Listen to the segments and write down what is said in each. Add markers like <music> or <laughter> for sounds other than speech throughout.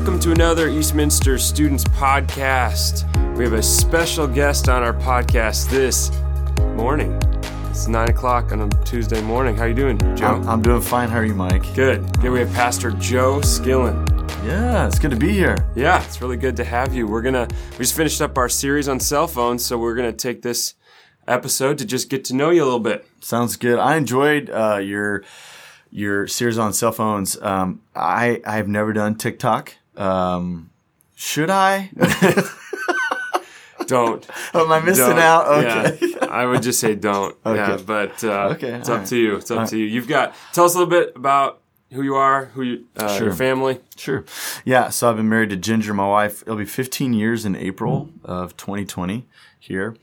Welcome to another Eastminster Students Podcast. We have a special guest on our podcast this morning. It's nine o'clock on a Tuesday morning. How are you doing, Joe? I'm, I'm doing fine. How are you, Mike? good. Good. We have Pastor Joe Skillen. Yeah, it's good to be here. Yeah, it's really good to have you. We're gonna we just finished up our series on cell phones, so we're gonna take this episode to just get to know you a little bit. Sounds good. I enjoyed uh, your your series on cell phones. Um, I I have never done TikTok. Um, should I? <laughs> Don't. Am I missing out? Okay. Yeah, I would just say don't. <laughs> Yeah, but uh, Okay, it's all up right. to you. It's up to you. You've got. Tell us a little bit about who you are, who you, uh, Sure. your family. Sure. Yeah. So I've been married to Ginger, my wife. It'll be 15 years in April of 2020 here.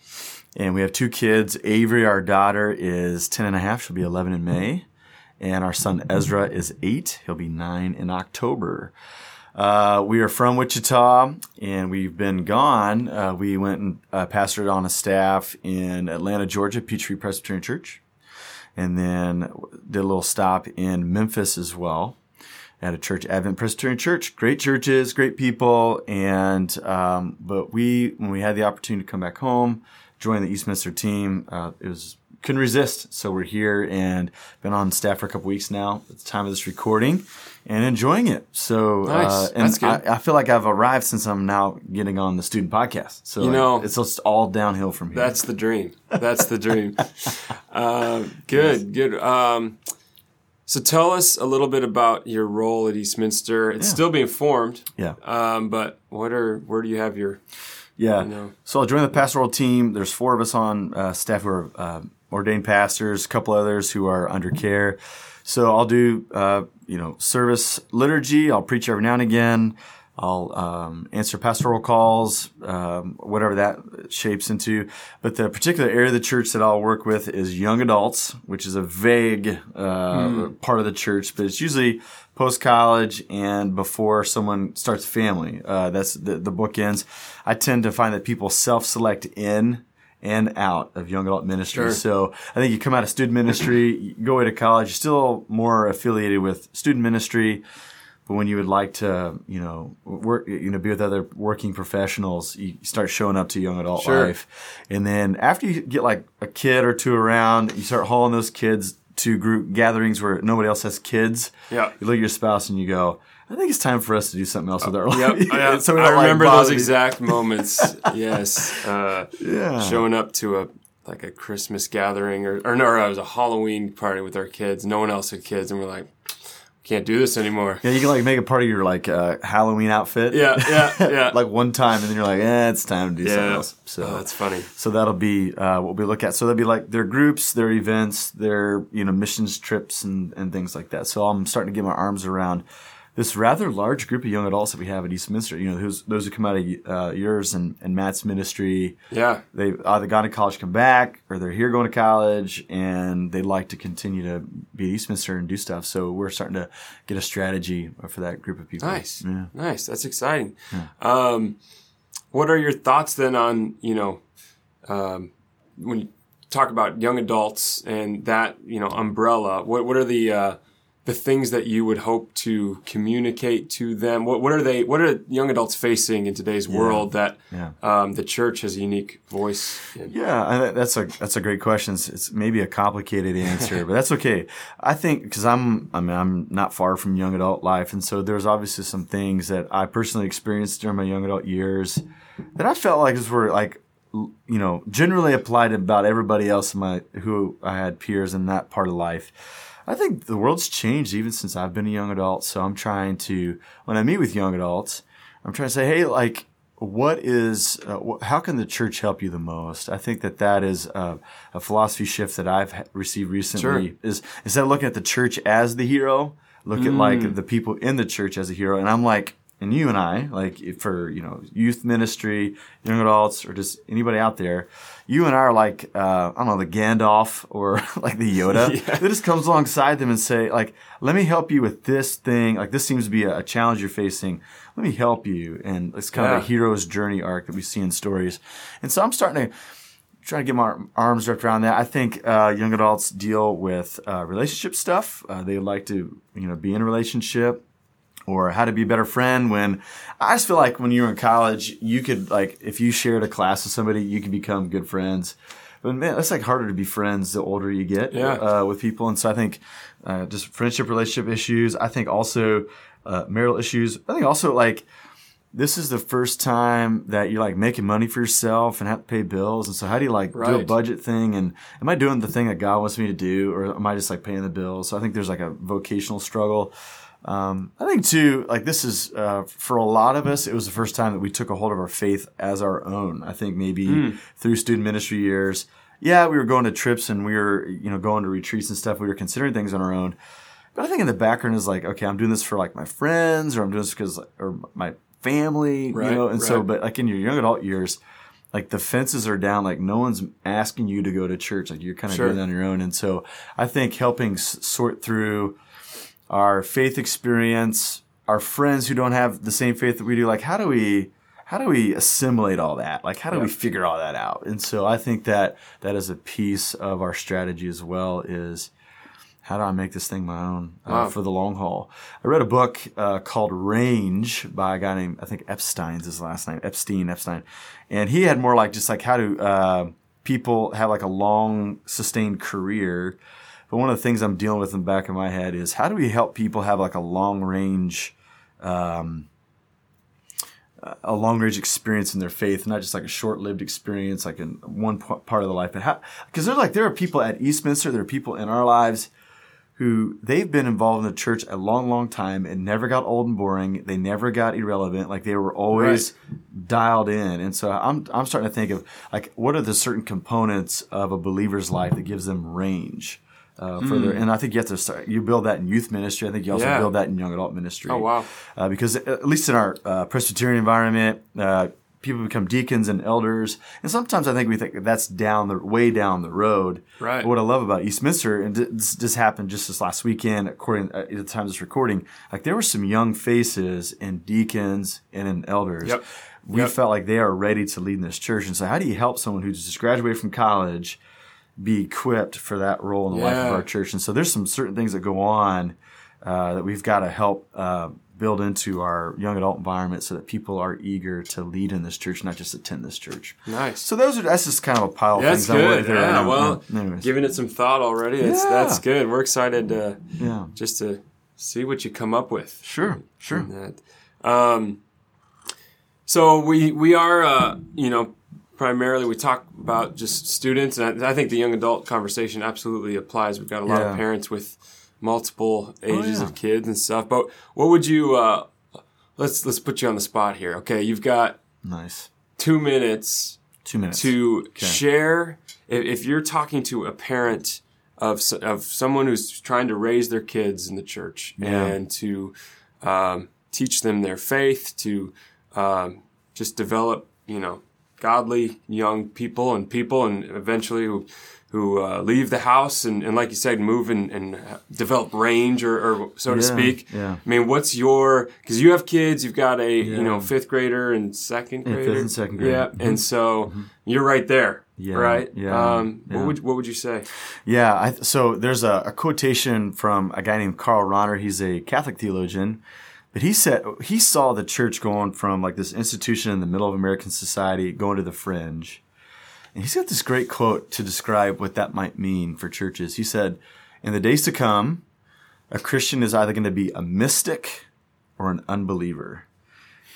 And we have two kids. Avery, our daughter, is 10 and a half. She'll be 11 in May. And our son Ezra is eight. He'll be nine in October. Uh, we are from Wichita and we've been gone. Uh, we went and uh, pastored on a staff in Atlanta, Georgia, Peachtree Presbyterian Church. And then did a little stop in Memphis as well at a church, Advent Presbyterian Church. Great churches, great people, and um, but we when we had the opportunity to come back home, join the Eastminster team, uh, it was couldn't resist. So we're here and been on staff for a couple weeks now at the time of this recording, and enjoying it. So Nice. uh, and That's good. I, I feel like I've arrived since I'm now getting on the student podcast. So You know, it's just all downhill from here. That's the dream. That's the dream. uh, <laughs> good, good. Um, so tell us a little bit about your role at Eastminster. It's Yeah. still being formed, yeah. um, but what are where do you have your? Yeah. So I joined the pastoral team. There's four of us on uh, staff who are uh, ordained pastors, a couple others who are under care. So I'll do, uh, you know, service liturgy. I'll preach every now and again. I'll um, answer pastoral calls, um, whatever that shapes into. But the particular area of the church that I'll work with is young adults, which is a vague uh, part of the church, but it's usually post college and before someone starts a family. Uh, that's the, the bookends. I tend to find that people self select in and out of young adult ministry. Sure. So I think you come out of student ministry, you go away to college, you're still more affiliated with student ministry. But when you would like to, you know, work, you know, be with other working professionals, you start showing up to young adult Sure. life. And then after you get like a kid or two around, you start hauling those kids to group gatherings where nobody else has kids. Yeah. You look at your spouse and you go, I think it's time for us to do something else with our Yep, life. yeah, So I <laughs> don't, like, remember those exact <laughs> moments. yes, uh, Yeah. showing up to a like a Christmas gathering or or no, it was a Halloween party with our kids. No one else had kids, and we're like, can't do this anymore. Yeah, you can like make a part of your like uh, Halloween outfit. Yeah, yeah, <laughs> yeah. like one time, and then you're like, eh, it's time to do something else. So oh, that's funny. So that'll be uh, what we look at. So that'll be like their groups, their events, their you know missions trips and, and things like that. So I'm starting to get my arms around this rather large group of young adults that we have at Eastminster. You know, those those who come out of uh, yours and, and Matt's ministry. Yeah, They've either gone to college, come back, or they're here going to college, and they'd like to continue to be at Eastminster and do stuff. So we're starting to get a strategy for that group of people. nice, Yeah. nice. That's exciting. Um, what are your thoughts then on you know um, when you talk about young adults and that you know umbrella? What what are the uh, the things that you would hope to communicate to them? What what are they? What are young adults facing in today's world that Yeah. um, the church has a unique voice in? Yeah, I, that's a that's a great question. It's, it's maybe a complicated answer, but that's okay. I think because I'm I mean I'm not far from young adult life, and so there's obviously some things that I personally experienced during my young adult years that I felt like were like you know generally applied to about everybody else in my who I had peers in that part of life. I think the world's changed even since I've been a young adult. So I'm trying to when I meet with young adults, I'm trying to say, hey, like what is uh, wh- how can the church help you the most i think that that is uh, a philosophy shift that i've ha- received recently Sure. is instead of looking at the church as the hero look at like the people in the church as a hero and i'm like and you and i like for you know youth ministry young adults or just anybody out there you and i are like uh, i don't know the gandalf or <laughs> like the yoda. <laughs> Yeah. that just comes alongside them and say like let me help you with this thing. Like this seems to be a, a challenge you're facing. Let me help you. And it's kind of a hero's journey arc that we see in stories. And so i'm starting to try to get my arms wrapped around that. I think uh, young adults deal with uh, relationship stuff. Uh, they like to you know be in a relationship or how to be a better friend when I just feel like when you were in college, you could like if you shared a class with somebody, you could become good friends. But man, it's like harder to be friends the older you get Yeah. uh, with people. And so I think uh, just friendship, relationship issues. I think also uh, marital issues. I think also like this is the first time that you're like making money for yourself and have to pay bills. And so how do you like do a budget thing? And am I doing the thing that God wants me to do, or am I just like paying the bills? So I think there's like a vocational struggle. Um, I think too, like this is uh, for a lot of us, it was the first time that we took a hold of our faith as our own. I think maybe through student ministry years, yeah, we were going to trips and we were, you know, going to retreats and stuff. We were considering things on our own. But I think in the background is like, okay, I'm doing this for like my friends, or I'm doing this because, or my family, Right, you know. And so, but like in your young adult years, like the fences are down. Like no one's asking you to go to church. Like you're kind of Sure. doing it on your own. And so, I think helping s- sort through our faith experience, our friends who don't have the same faith that we do, like how do we how do we assimilate all that? Like how do we figure all that out? And so I think that that is a piece of our strategy as well is how do I make this thing my own uh, Wow. for the long haul? I read a book uh, called Range by a guy named I think Epstein's his last name Epstein Epstein, and he had more like just like how do uh, people have like a long sustained career. But one of the things I'm dealing with in the back of my head is how do we help people have like a long range, um, a long range experience in their faith, not just like a short lived experience, like in one p- part of the life. But how? Because there's like there are people at Eastminster, there are people in our lives who they've been involved in the church a long, long time and never got old and boring. They never got irrelevant. Like they were always dialed in. And so I'm, I'm starting to think of like, what are the certain components of a believer's life that gives them range? Uh, further, and I think you have to start. You build that in youth ministry. I think you also Yeah. build that in young adult ministry. Oh, wow. Uh, because at least in our uh, Presbyterian environment, uh, people become deacons and elders, and sometimes I think we think that's down the way down the road. Right. But what I love about Eastminster, and this just happened just this last weekend, according uh, at the time of this recording, like there were some young faces in deacons and in elders. Yep. We Yep. felt like they are ready to lead in this church, and so how do you help someone who just graduated from college? Be equipped for that role in the life of our church. And so there's some certain things that go on uh, that we've got to help uh, build into our young adult environment so that people are eager to lead in this church, not just attend this church. Nice. So those are that's just kind of a pile of things. Working good. right Yeah. now. Well, Anyways. giving it some thought already. That's Yeah. that's good. We're excited to yeah, just to see what you come up with. sure, sure. that. Um, so we we are uh, you know primarily we talk about just students, and I, I think the young adult conversation absolutely applies. We've got a lot Yeah. of parents with multiple ages yeah. of kids and stuff. But what would you? Uh, let's let's put you on the spot here. Okay, you've got Nice. two minutes Two minutes. to share if, if you're talking to a parent of of someone who's trying to raise their kids in the church Yeah. and to um, teach them their faith to um, just develop you know godly young people and people and eventually who who uh, leave the house and, and like you said move and, and develop range or, or so to Yeah, speak yeah. I mean what's your because you have kids you've got a you know fifth grader and second Yeah, grader fifth and second grade. yeah and so you're right there, Yeah, right? yeah, Um, yeah. What would what would you say? Yeah, I, so there's a, a quotation from a guy named Karl Rahner. He's a Catholic theologian, but he said he saw the church going from like this institution in the middle of American society going to the fringe. And he's got this great quote to describe what that might mean for churches. He said, "In the days to come, a Christian is either going to be a mystic or an unbeliever."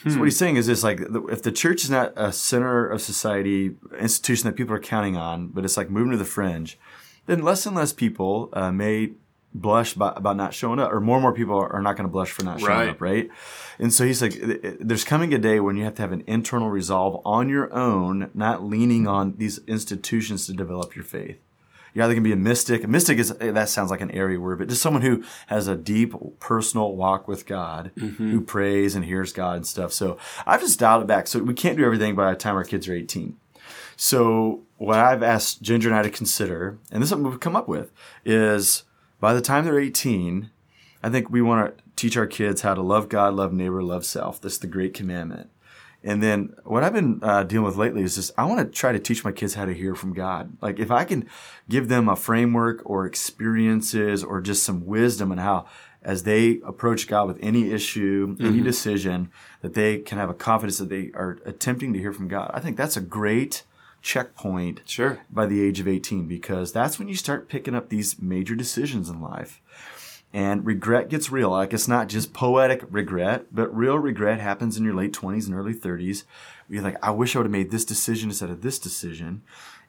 So what he's saying is this: like, if the church is not a center of society, institution that people are counting on, but it's like moving to the fringe, then less and less people uh, may blush about, about not showing up, or more and more people are not going to blush for not showing Right. up, right? And so he's like, "Th- th- there's coming a day when you have to have an internal resolve on your own, not leaning on these institutions to develop your faith. You're either going to be a mystic. A mystic is eh, that sounds like an airy word, but just someone who has a deep personal walk with God, mm-hmm. who prays and hears God and stuff. So I've just dialed it back. So we can't do everything by the time our kids are 18. So what I've asked Ginger and I to consider, and this is something we've come up with, is by the time they're 18, I think we want to teach our kids how to love God, love neighbor, love self. That's the great commandment. And then what I've been uh, dealing with lately is just I want to try to teach my kids how to hear from God. Like if I can give them a framework or experiences or just some wisdom on how as they approach God with any issue, any Mm-hmm. decision, that they can have a confidence that they are attempting to hear from God. I think that's a great checkpoint Sure. by the age of 18 because that's when you start picking up these major decisions in life. And regret gets real. Like it's not just poetic regret, but real regret happens in your late 20s and early 30s. You're like, I wish I would have made this decision instead of this decision.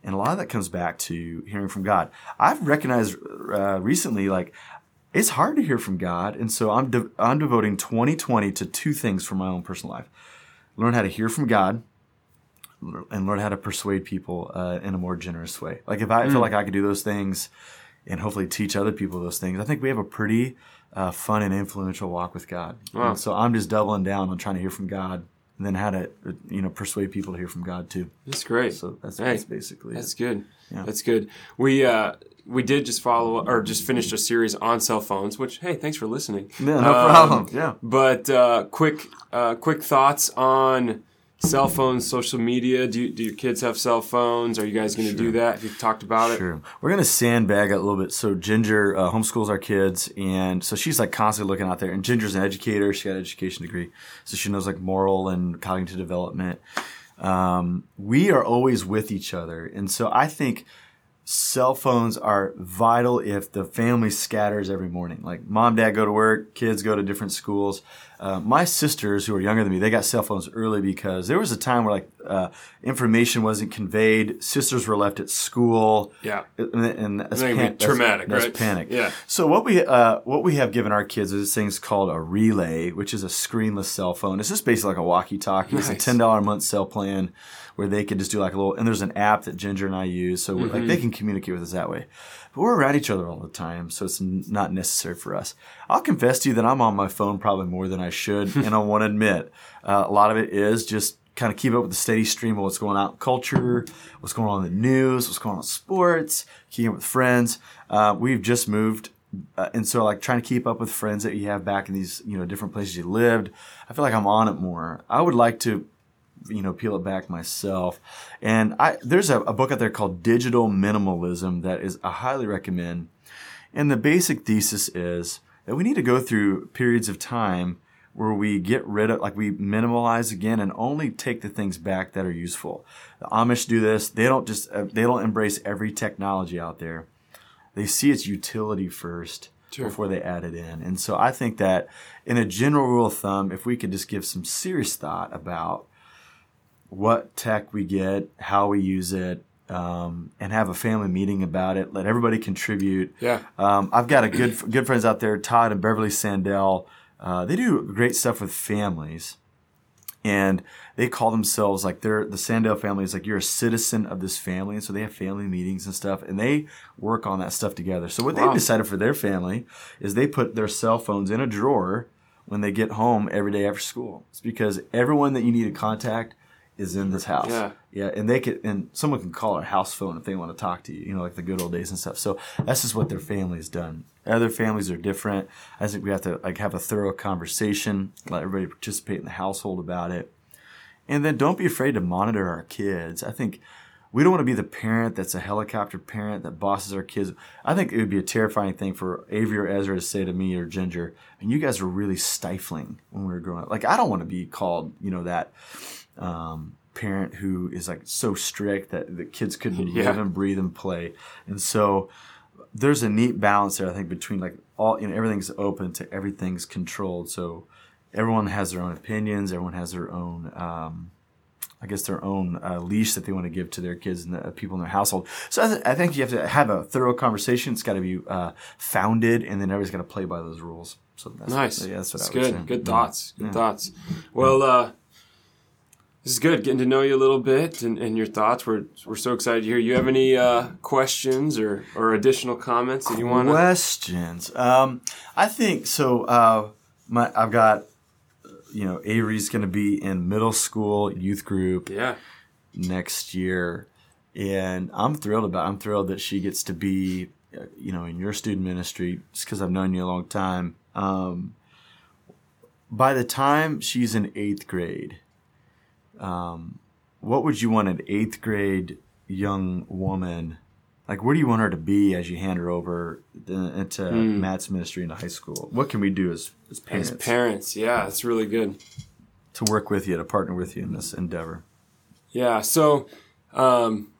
And a lot of that comes back to hearing from God. I've recognized uh, recently, like, it's hard to hear from God. And so I'm, de- I'm devoting 2020 to two things for my own personal life learn how to hear from God and learn how to persuade people uh, in a more generous way. Like if I feel like I could do those things and hopefully teach other people those things, I think we have a pretty uh, fun and influential walk with God. Wow. So I'm just doubling down on trying to hear from God and then how to you know persuade people to hear from God too. That's great. So that's, Hey, that's basically That's it. good. Yeah. That's good. We uh we did just follow or just finished a series on cell phones, which hey, thanks for listening. Yeah, no Um, problem. Yeah. But uh, quick uh, quick thoughts on cell phones, social media. Do you, do your kids have cell phones? Are you guys going to do that? Have you talked about it? Sure. We're going to sandbag it a little bit. So Ginger uh, homeschools our kids, and so she's like constantly looking out there. And Ginger's an educator; she got an education degree, so she knows like moral and cognitive development. Um, we are always with each other, and so I think cell phones are vital if the family scatters every morning. Like mom, dad go to work, kids go to different schools. Uh, my sisters, who are younger than me, they got cell phones early because there was a time where like uh, information wasn't conveyed. Sisters were left at school. Yeah. and, and that's, That can be pan- that's- traumatic, that's right? panic. Yeah. So what we uh, what we have given our kids is this thing's called a relay, which is a screenless cell phone. It's just basically like a walkie-talkie. It's a ten dollar a month cell plan where they could just do like a little. And there's an app that Ginger and I use, so we're like Mm-hmm. they can communicate with us that way. But we're around each other all the time, so it's n- not necessary for us. I'll confess to you that I'm on my phone probably more than I should, <laughs> and I want to admit uh, a lot of it is just kind of keep up with the steady stream of what's going on in culture, what's going on in the news, what's going on in sports, keeping up with friends. Uh, we've just moved. Uh, and so, like trying to keep up with friends that you have back in these, you know, different places you lived, I feel like I'm on it more. I would like to you know peel it back myself. And i there's a, a book out there called digital minimalism that is i highly recommend. And the basic thesis is that we need to go through periods of time where we get rid of like we minimalize again and only take the things back that are useful. The amish do this. They don't just uh, they don't embrace every technology out there. They see its utility first Sure. before they add it in. And so I think that in a general rule of thumb, if we could just give some serious thought about what tech we get, how we use it, um, and have a family meeting about it, let everybody contribute. Yeah. Um, I've got a good good friends out there, Todd and Beverly Sandell. Uh, they do great stuff with families and they call themselves like they're the Sandell family is like you're a citizen of this family, and so they have family meetings and stuff, and they work on that stuff together. So what Wow. they've decided for their family is they put their cell phones in a drawer when they get home every day after school. It's because everyone that you need to contact is in this house. Yeah. Yeah, and they could, and someone can call our house phone if they want to talk to you. You know, like the good old days and stuff. So that's just what their family's done. Other families are different. I think we have to like have a thorough conversation, let everybody participate in the household about it, and then don't be afraid to monitor our kids. I think we don't want to be the parent that's a helicopter parent that bosses our kids. I think it would be a terrifying thing for Avery or Ezra to say to me or Ginger, and you guys were really stifling when we were growing up. Like I don't want to be called, you know, that um, parent who is like so strict that the kids couldn't <laughs> Yeah. live and breathe and play. And so there's a neat balance there, I think, between like all you know, everything's open to everything's controlled. So everyone has their own opinions, everyone has their own um, I guess their own uh, leash that they want to give to their kids and the people in their household. So I, th- I think you have to have a thorough conversation. It's got to be uh, founded, and then everybody's got to play by those rules. So that's, Nice. Yeah, that's what That's I good. Good Yeah. thoughts. Good thoughts. Well, uh, this is good. Getting to know you a little bit and, and your thoughts. We're we're so excited to hear. You have any uh, questions or, or additional comments that you want questions. Um, I think so. Uh, my I've got you know Avery's going to be in middle school youth group Yeah. next year, and I'm thrilled about. I'm thrilled that she gets to be uh, you know in your student ministry just because I've known you a long time. Um, by the time she's in eighth grade, um, what would you want an eighth grade young woman like where do you want her to be as you hand her over into mm. Matt's ministry into high school? What can we do as as parents? As parents, yeah, it's really good to work with you to partner with you in this endeavor. Yeah, so um,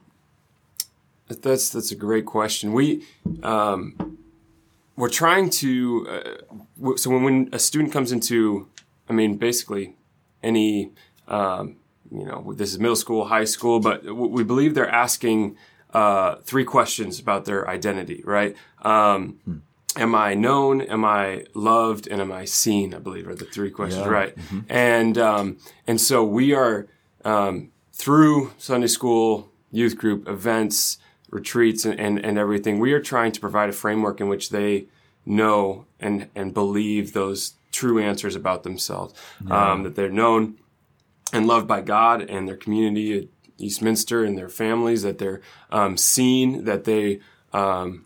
that's that's a great question. We um, we're trying to uh, so when, when a student comes into, I mean, basically any um, you know this is middle school, high school, but we believe they're asking uh, three questions about their identity, right? Um, hmm. Am I known? Am I loved? And am I seen? I believe are the three questions, yeah. right? Mm-hmm. And um, and so we are um, through Sunday school, youth group events, retreats, and, and, and everything. We are trying to provide a framework in which they know and and believe those true answers about themselves. Yeah. Um, that they're known and loved by God and their community at Eastminster and their families, that they're um, seen, that they, um,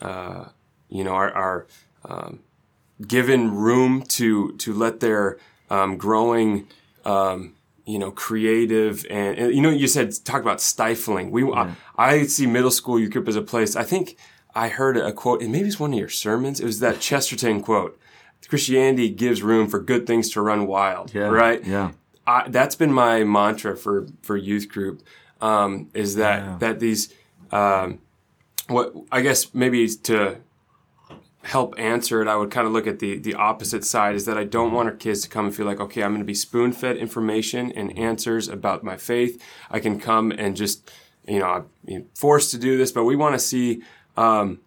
uh, you know, are, are um, given room to to let their um, growing, um, you know, creative and, and, you know, you said talk about stifling. We, yeah. I, I, see middle school youth group as a place. I think I heard a quote, and maybe it's one of your sermons. It was that Chesterton quote. Christianity gives room for good things to run wild, yeah, right? Yeah. I, that's been my mantra for for youth group um, is that yeah. that these um, what I guess maybe to help answer it, I would kind of look at the the opposite side is that I don't want our kids to come and feel like okay, I'm going to be spoon fed information and answers about my faith. I can come and just you know I'm forced to do this, but we want to see um,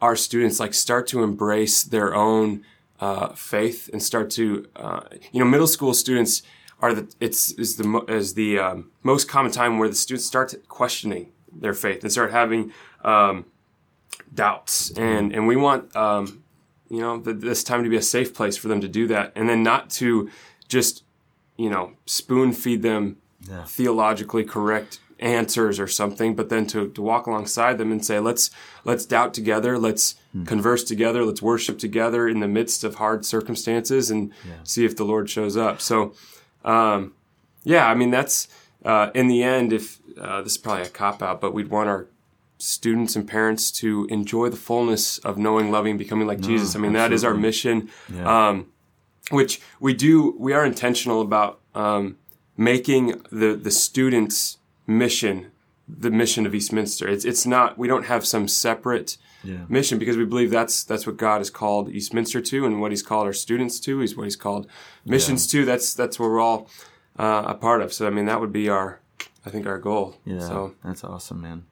our students like start to embrace their own uh, faith and start to uh, you know middle school students are the it's is the is the um, most common time where the students start questioning their faith and start having um, doubts, and and we want um, you know the, this time to be a safe place for them to do that, and then not to just you know spoon feed them yeah. theologically correct answers or something, but then to, to walk alongside them and say, let's, let's doubt together. Let's hmm. converse together. Let's worship together in the midst of hard circumstances and yeah. see if the Lord shows up. So, um, yeah, I mean, that's uh, in the end, if uh, this is probably a cop out, but we'd want our students and parents to enjoy the fullness of knowing, loving, becoming like no, Jesus. I mean, absolutely. that is our mission, yeah. um, which we do, we are intentional about um, making the, the students' mission the mission of Eastminster. It's, it's not, we don't have some separate yeah. mission because we believe that's that's what God has called Eastminster to, and what He's called our students to. He's what He's called missions yeah. to. That's that's what we're all uh, a part of. So I mean, that would be our, I think, our goal. Yeah, so that's awesome, man.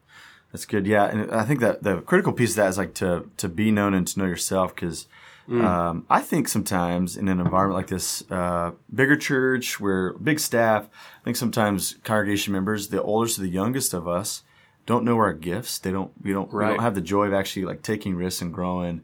That's good. Yeah, and I think that the critical piece of that is like to to be known and to know yourself because. Mm. Um, I think sometimes in an environment like this, uh, bigger church where big staff, I think sometimes congregation members, the oldest to the youngest of us, don't know our gifts. They don't. We don't. Right. We don't have the joy of actually like taking risks and growing.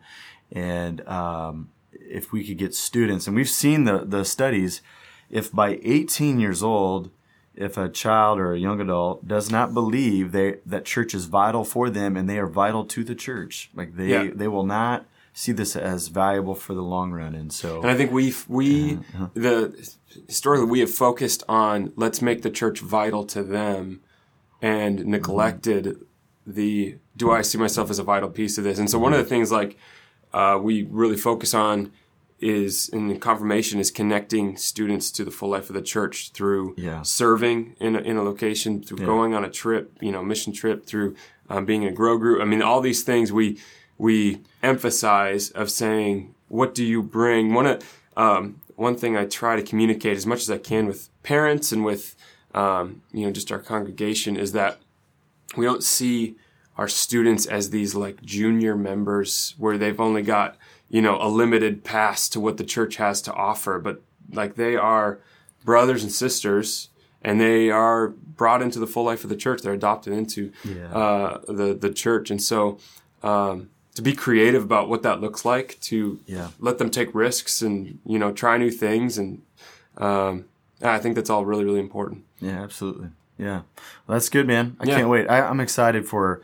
And um, if we could get students, and we've seen the the studies, if by 18 years old, if a child or a young adult does not believe they that church is vital for them and they are vital to the church, like they yeah. they will not see this as valuable for the long run. And so, and I think we we uh-huh. the historically we have focused on let's make the church vital to them and neglected mm-hmm. the do I see myself as a vital piece of this? And so one of the things like uh, we really focus on is in confirmation is connecting students to the full life of the church through yeah. serving in a, in a location, through yeah. going on a trip, you know, mission trip, through um, being in a grow group. I mean, all these things we we emphasize of saying, what do you bring? One of, um, one thing I try to communicate as much as I can with parents and with um, you know, just our congregation is that we don't see our students as these like junior members where they've only got, you know, a limited pass to what the church has to offer, but like they are brothers and sisters and they are brought into the full life of the church. They're adopted into yeah. uh, the, the church. And so, um, to be creative about what that looks like, to yeah. let them take risks and, you know, try new things. And, um, I think that's all really, really important. Yeah, absolutely. Yeah. Well, that's good, man. I yeah. can't wait. I, am excited for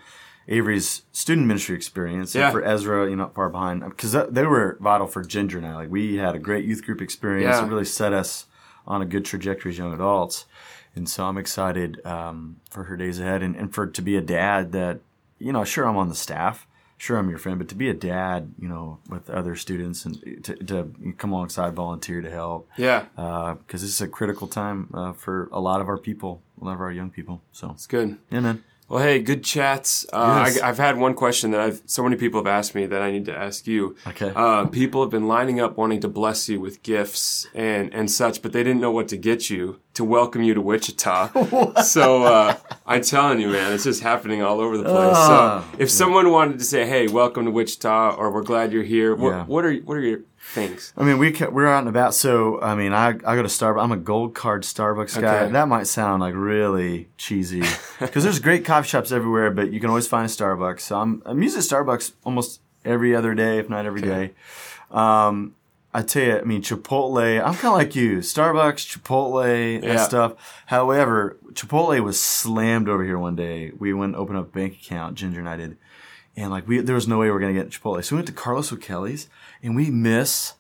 Avery's student ministry experience yeah. and for Ezra, you know, not far behind because they were vital for Ginger and I. Like we had a great youth group experience. Yeah. It really set us on a good trajectory as young adults. And so I'm excited um, for her days ahead and, and for to be a dad that you know, sure I'm on the staff, sure I'm your friend, but to be a dad, you know, with other students and to, to come alongside, volunteer to help, Yeah, because this is a critical time uh, for a lot of our people, a lot of our young people. So, it's good. yeah, man. Well, hey, good chats. Uh, Yes. I, I've had one question that I've so many people have asked me that I need to ask you. Okay. Uh, people have been lining up wanting to bless you with gifts and and such, but they didn't know what to get you to welcome you to Wichita. <laughs> <laughs> so uh, I'm telling you, man, it's just happening all over the place. Ah. so if someone wanted to say, "Hey, welcome to Wichita," or "We're glad you're here," what, Yeah. what are what are your things? I mean, we we're out and about. So, I mean, I, I go to Starbucks. I'm a gold card Starbucks guy. Okay. That might sound like really cheesy because there's great coffee shops everywhere, but you can always find a Starbucks. So I'm, I'm usually at Starbucks almost every other day, if not every day. Um, I tell you, I mean, Chipotle, I'm kind of like you. Starbucks, Chipotle, and Yeah. stuff. However, Chipotle was slammed over here one day. We went and opened up a bank account, Ginger and I did. And like we, there was no way we are gonna get Chipotle, so we went to Carlos O'Kelly's, and we miss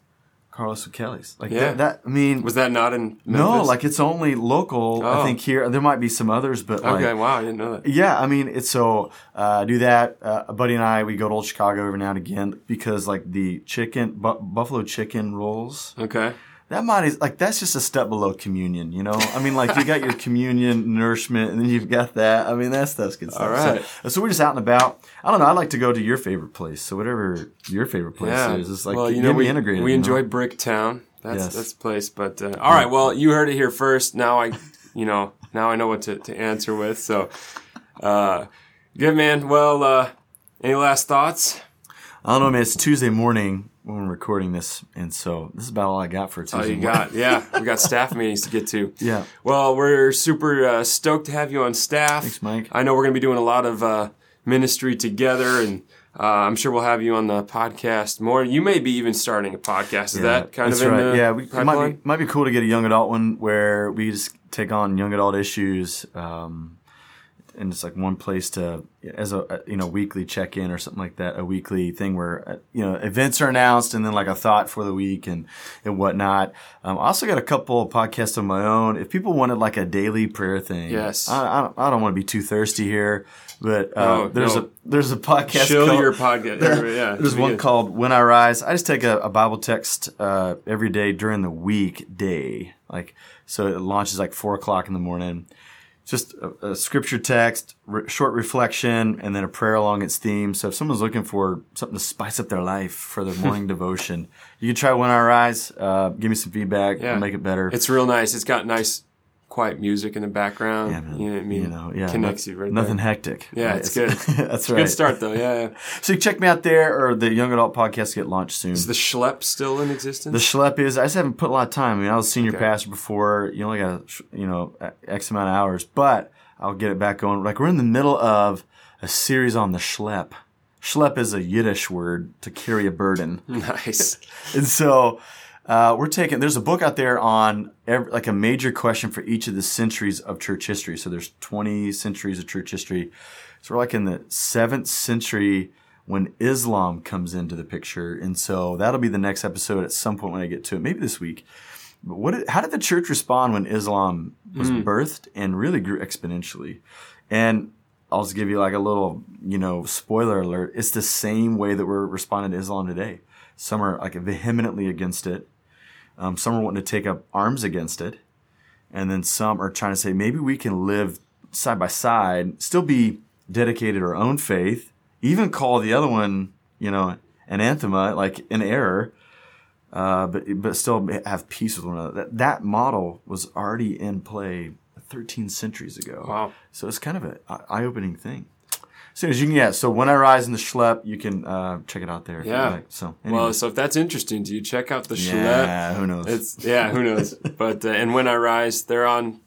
Carlos O'Kelly's. Like Yeah. that, that, I mean, Was that not in Memphis? no, like it's only local. Oh. I think here there might be some others, but like, okay, wow, I didn't know that. yeah, I mean, it's so uh, do that. Uh, a buddy and I we go to Old Chicago every now and again because like the chicken bu- buffalo chicken rolls. Okay, That might is like that's just a step below communion, you know. I mean, like you got your <laughs> communion nourishment, and then you've got that. I mean, that stuff's good stuff. All right. So, so we're just out and about. I don't know. I like to go to your favorite place. So whatever your favorite place yeah. is, it's like well, you know, we integrated. we you know? enjoy Bricktown. That's Yes. that's the place. But uh, all right, well, you heard it here first. Now I, you know, now I know what to, to answer with. So, uh, good man. Well, uh, any last thoughts? I don't know, man. It's Tuesday morning when we're recording this, and so this is about all I got for Tuesday. Oh, you got yeah. We got staff meetings to get to. <laughs> Yeah. Well, we're super uh, stoked to have you on staff. Thanks, Mike. I know we're going to be doing a lot of uh, ministry together, and uh, I'm sure we'll have you on the podcast more. You may be even starting a podcast. Is that kind of in right. the yeah, we, it might be might be cool to get a young adult one where we just take on young adult issues, um, and it's like one place to as a you know weekly check in or something like that, a weekly thing where uh, you know events are announced and then like a thought for the week and and whatnot. Um, I also got a couple of podcasts of my own. If people wanted like a daily prayer thing, Yes. I, I, don't, I don't want to be too thirsty here, but uh, No, there's no. a there's a podcast. Show called- your podcast. <laughs> yeah, there's one Yeah. called When I Rise. I just take a, a Bible text uh, every day during the weekday. Like so it launches like four o'clock in the morning. Just a, a scripture text, re- short reflection, and then a prayer along its theme. So if someone's looking for something to spice up their life for their <laughs> morning devotion, you can try When I Rise. Uh, give me some feedback. Yeah. I'll make it better. It's real nice. It's got nice, quiet music in the background. Yeah, man. You know what I mean? You know, yeah, Connects no- you right Nothing there. hectic. Yeah, right? it's good. <laughs> that's right. Good start though. Yeah, yeah. <laughs> So you check me out there, or the Young Adult Podcast get launched soon. Is the schlep still in existence? The schlep is I just haven't put a lot of time. I mean, I was senior Okay. pastor before. You only got you know x amount of hours, but I'll get it back going. Like we're in the middle of a series on the schlep. Schlep is a Yiddish word to carry a burden, <laughs> nice. and so uh, we're taking. There's a book out there on every, like a major question for each of the centuries of church history. So there's 20 centuries of church history. So we're like in the seventh century when Islam comes into the picture, and so that'll be the next episode at some point when I get to it, maybe this week. But what? How did the church respond when Islam was birthed and really grew exponentially? And I'll just give you like a little, you know, spoiler alert. It's the same way that we're responding to Islam today. Some are like vehemently against it. Um, some are wanting to take up arms against it, and then some are trying to say maybe we can live side by side, still be dedicated to our own faith, even call the other one, you know, an anathema, like an error, uh, but but still have peace with one another. That that model was already in play 13 centuries ago. Wow. So it's kind of an eye opening thing. As soon as you can, yeah. So when I rise in the schlep, you can uh, check it out there. Yeah. like. So Well, so if that's interesting to you, check out the schlep. yeah, who knows? It's yeah, who knows? <laughs> but uh, and when I rise, they're on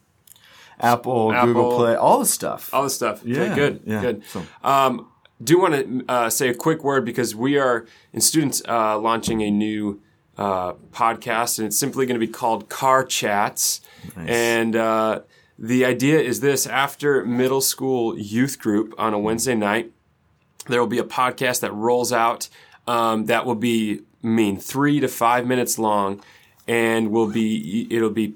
Apple, Apple. Google Play, all the stuff. all the stuff. Yeah, okay, good, yeah. good. So- Um, do want to uh, say a quick word because we are in students uh, launching a new uh, podcast, and it's simply going to be called Car Chats. And uh, the idea is this: after middle school youth group on a Wednesday night, there will be a podcast that rolls out um, that will be I mean three to five minutes long, and will be it'll be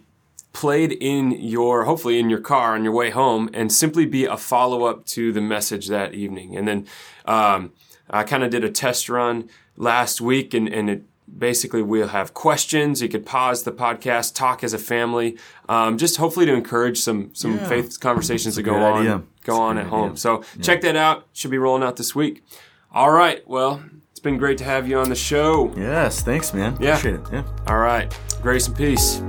played in your, hopefully in your car on your way home and simply be a follow up to the message that evening. And then, um, I kind of did a test run last week and, and it basically we'll have questions. You could pause the podcast, talk as a family, um, just hopefully to encourage some, some Yeah. faith conversations to go on, idea. go That's on great at home. idea. So check that out. Should be rolling out this week. All right. Well, it's been great to have you on the show. Yes, thanks, man. Yeah. Appreciate it. Yeah. All right. Grace and peace.